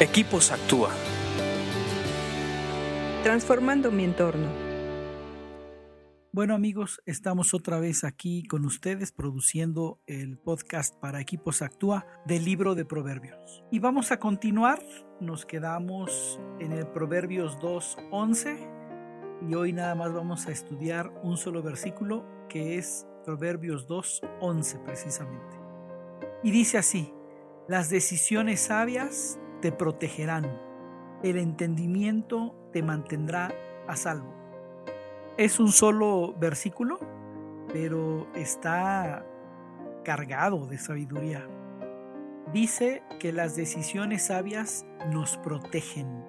Equipos Actúa. Transformando mi entorno. Bueno amigos, estamos otra vez aquí con ustedes produciendo el podcast para Equipos Actúa del libro de Proverbios. Y vamos a continuar, nos quedamos en el Proverbios 2.11 y hoy nada más vamos a estudiar un solo versículo que es Proverbios 2.11 precisamente. Y dice así, las decisiones sabias te protegerán, el entendimiento te mantendrá a salvo. Es un solo versículo, pero está cargado de sabiduría. Dice que las decisiones sabias nos protegen.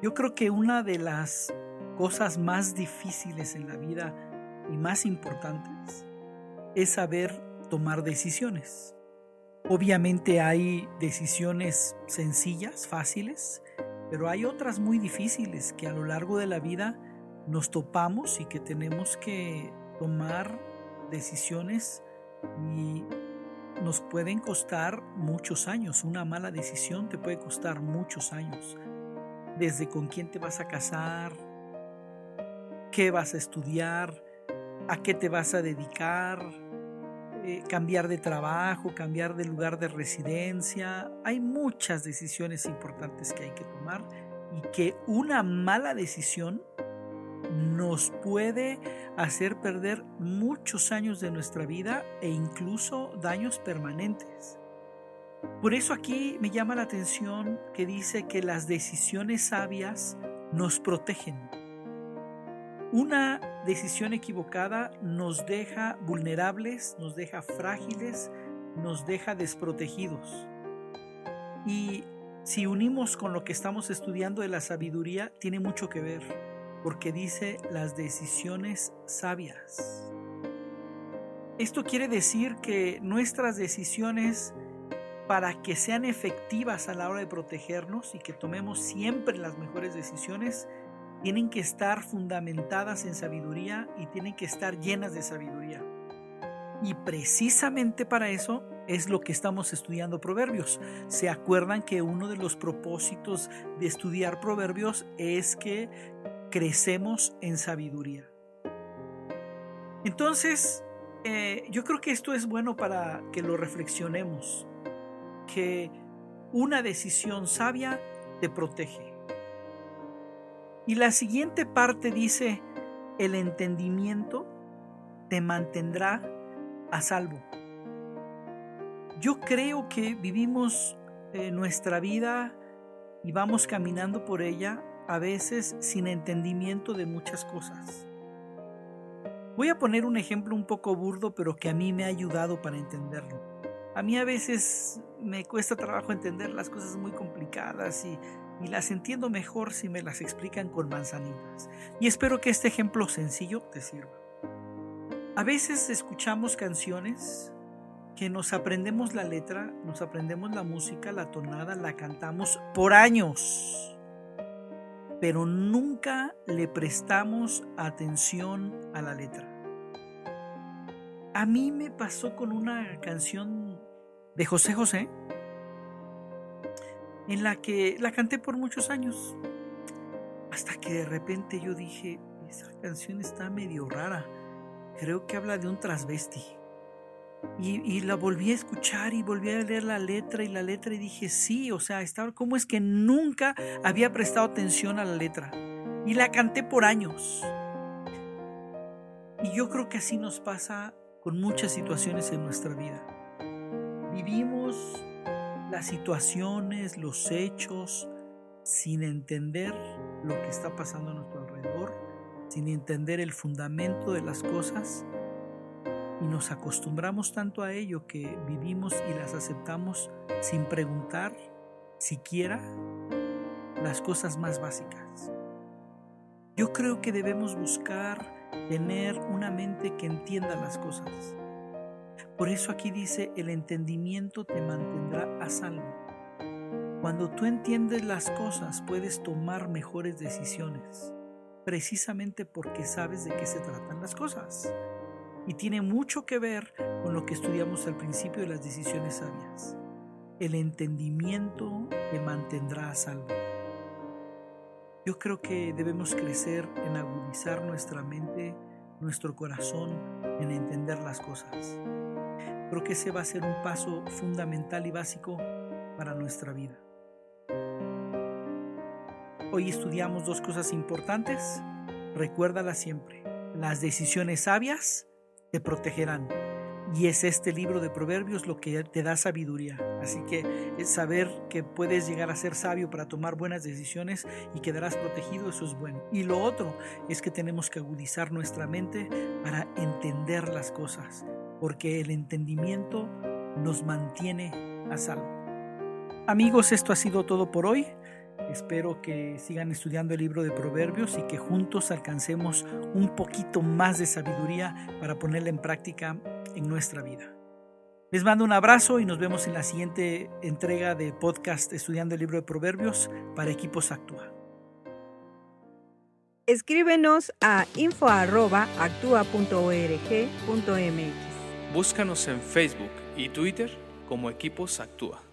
Yo creo que una de las cosas más difíciles en la vida y más importantes es saber tomar decisiones. Obviamente hay decisiones sencillas, fáciles, pero hay otras muy difíciles que a lo largo de la vida nos topamos y que tenemos que tomar decisiones y nos pueden costar muchos años. Una mala decisión te puede costar muchos años. Desde con quién te vas a casar, qué vas a estudiar, a qué te vas a dedicar, eh, cambiar de trabajo, cambiar de lugar de residencia. Hay muchas decisiones importantes que hay que tomar y que una mala decisión nos puede hacer perder muchos años de nuestra vida e incluso daños permanentes. Por eso aquí me llama la atención que dice que las decisiones sabias nos protegen. Una decisión equivocada nos deja vulnerables, nos deja frágiles, nos deja desprotegidos. Y si unimos con lo que estamos estudiando de la sabiduría, tiene mucho que ver, porque dice las decisiones sabias. Esto quiere decir que nuestras decisiones, para que sean efectivas a la hora de protegernos y que tomemos siempre las mejores decisiones, tienen que estar fundamentadas en sabiduría y tienen que estar llenas de sabiduría. Y precisamente para eso es lo que estamos estudiando Proverbios. ¿Se acuerdan que uno de los propósitos de estudiar Proverbios es que crecemos en sabiduría? Entonces, eh, yo creo que esto es bueno para que lo reflexionemos, que una decisión sabia te protege. Y la siguiente parte dice, el entendimiento te mantendrá a salvo. Yo creo que vivimos eh, nuestra vida y vamos caminando por ella a veces sin entendimiento de muchas cosas. Voy a poner un ejemplo un poco burdo, pero que a mí me ha ayudado para entenderlo. A mí a veces me cuesta trabajo entender las cosas muy complicadas y y las entiendo mejor si me las explican con manzanitas. Y espero que este ejemplo sencillo te sirva. A veces escuchamos canciones que nos aprendemos la letra, nos aprendemos la música, la tonada, la cantamos por años, pero nunca le prestamos atención a la letra. A mí me pasó con una canción de José José, en la que la canté por muchos años. Hasta que de repente yo dije, esa canción está medio rara. Creo que habla de un transvesti. Y, la volví a escuchar y volví a leer la letra y la letra y dije, sí, o sea, ¿cómo es que nunca había prestado atención a la letra? Y la canté por años. Y yo creo que así nos pasa con muchas situaciones en nuestra vida. Vivimos las situaciones, los hechos, sin entender lo que está pasando a nuestro alrededor, sin entender el fundamento de las cosas, y nos acostumbramos tanto a ello que vivimos y las aceptamos sin preguntar siquiera las cosas más básicas. Yo creo que debemos buscar tener una mente que entienda las cosas por eso aquí dice, el entendimiento te mantendrá a salvo. Cuando tú entiendes las cosas puedes tomar mejores decisiones, precisamente porque sabes de qué se tratan las cosas. Y tiene mucho que ver con lo que estudiamos al principio de las decisiones sabias. el entendimiento te mantendrá a salvo. Yo creo que debemos crecer en agudizar nuestra mente, nuestro corazón, en entender las cosas. Creo que ese va a ser un paso fundamental y básico para nuestra vida. Hoy estudiamos dos cosas importantes. Recuérdalas siempre. Las decisiones sabias te protegerán. Y es este libro de Proverbios lo que te da sabiduría. Así que es saber que puedes llegar a ser sabio para tomar buenas decisiones y quedarás protegido, eso es bueno. Y lo otro es que tenemos que agudizar nuestra mente para entender las cosas, porque el entendimiento nos mantiene a salvo. Amigos, esto ha sido todo por hoy. Espero que sigan estudiando el libro de Proverbios y que juntos alcancemos un poquito más de sabiduría para ponerla en práctica en nuestra vida. Les mando un abrazo y nos vemos en la siguiente entrega de podcast Estudiando el libro de Proverbios para Equipos Actúa. Escríbenos a info.actua.org.mx. Búscanos en Facebook y Twitter como Equipos Actúa.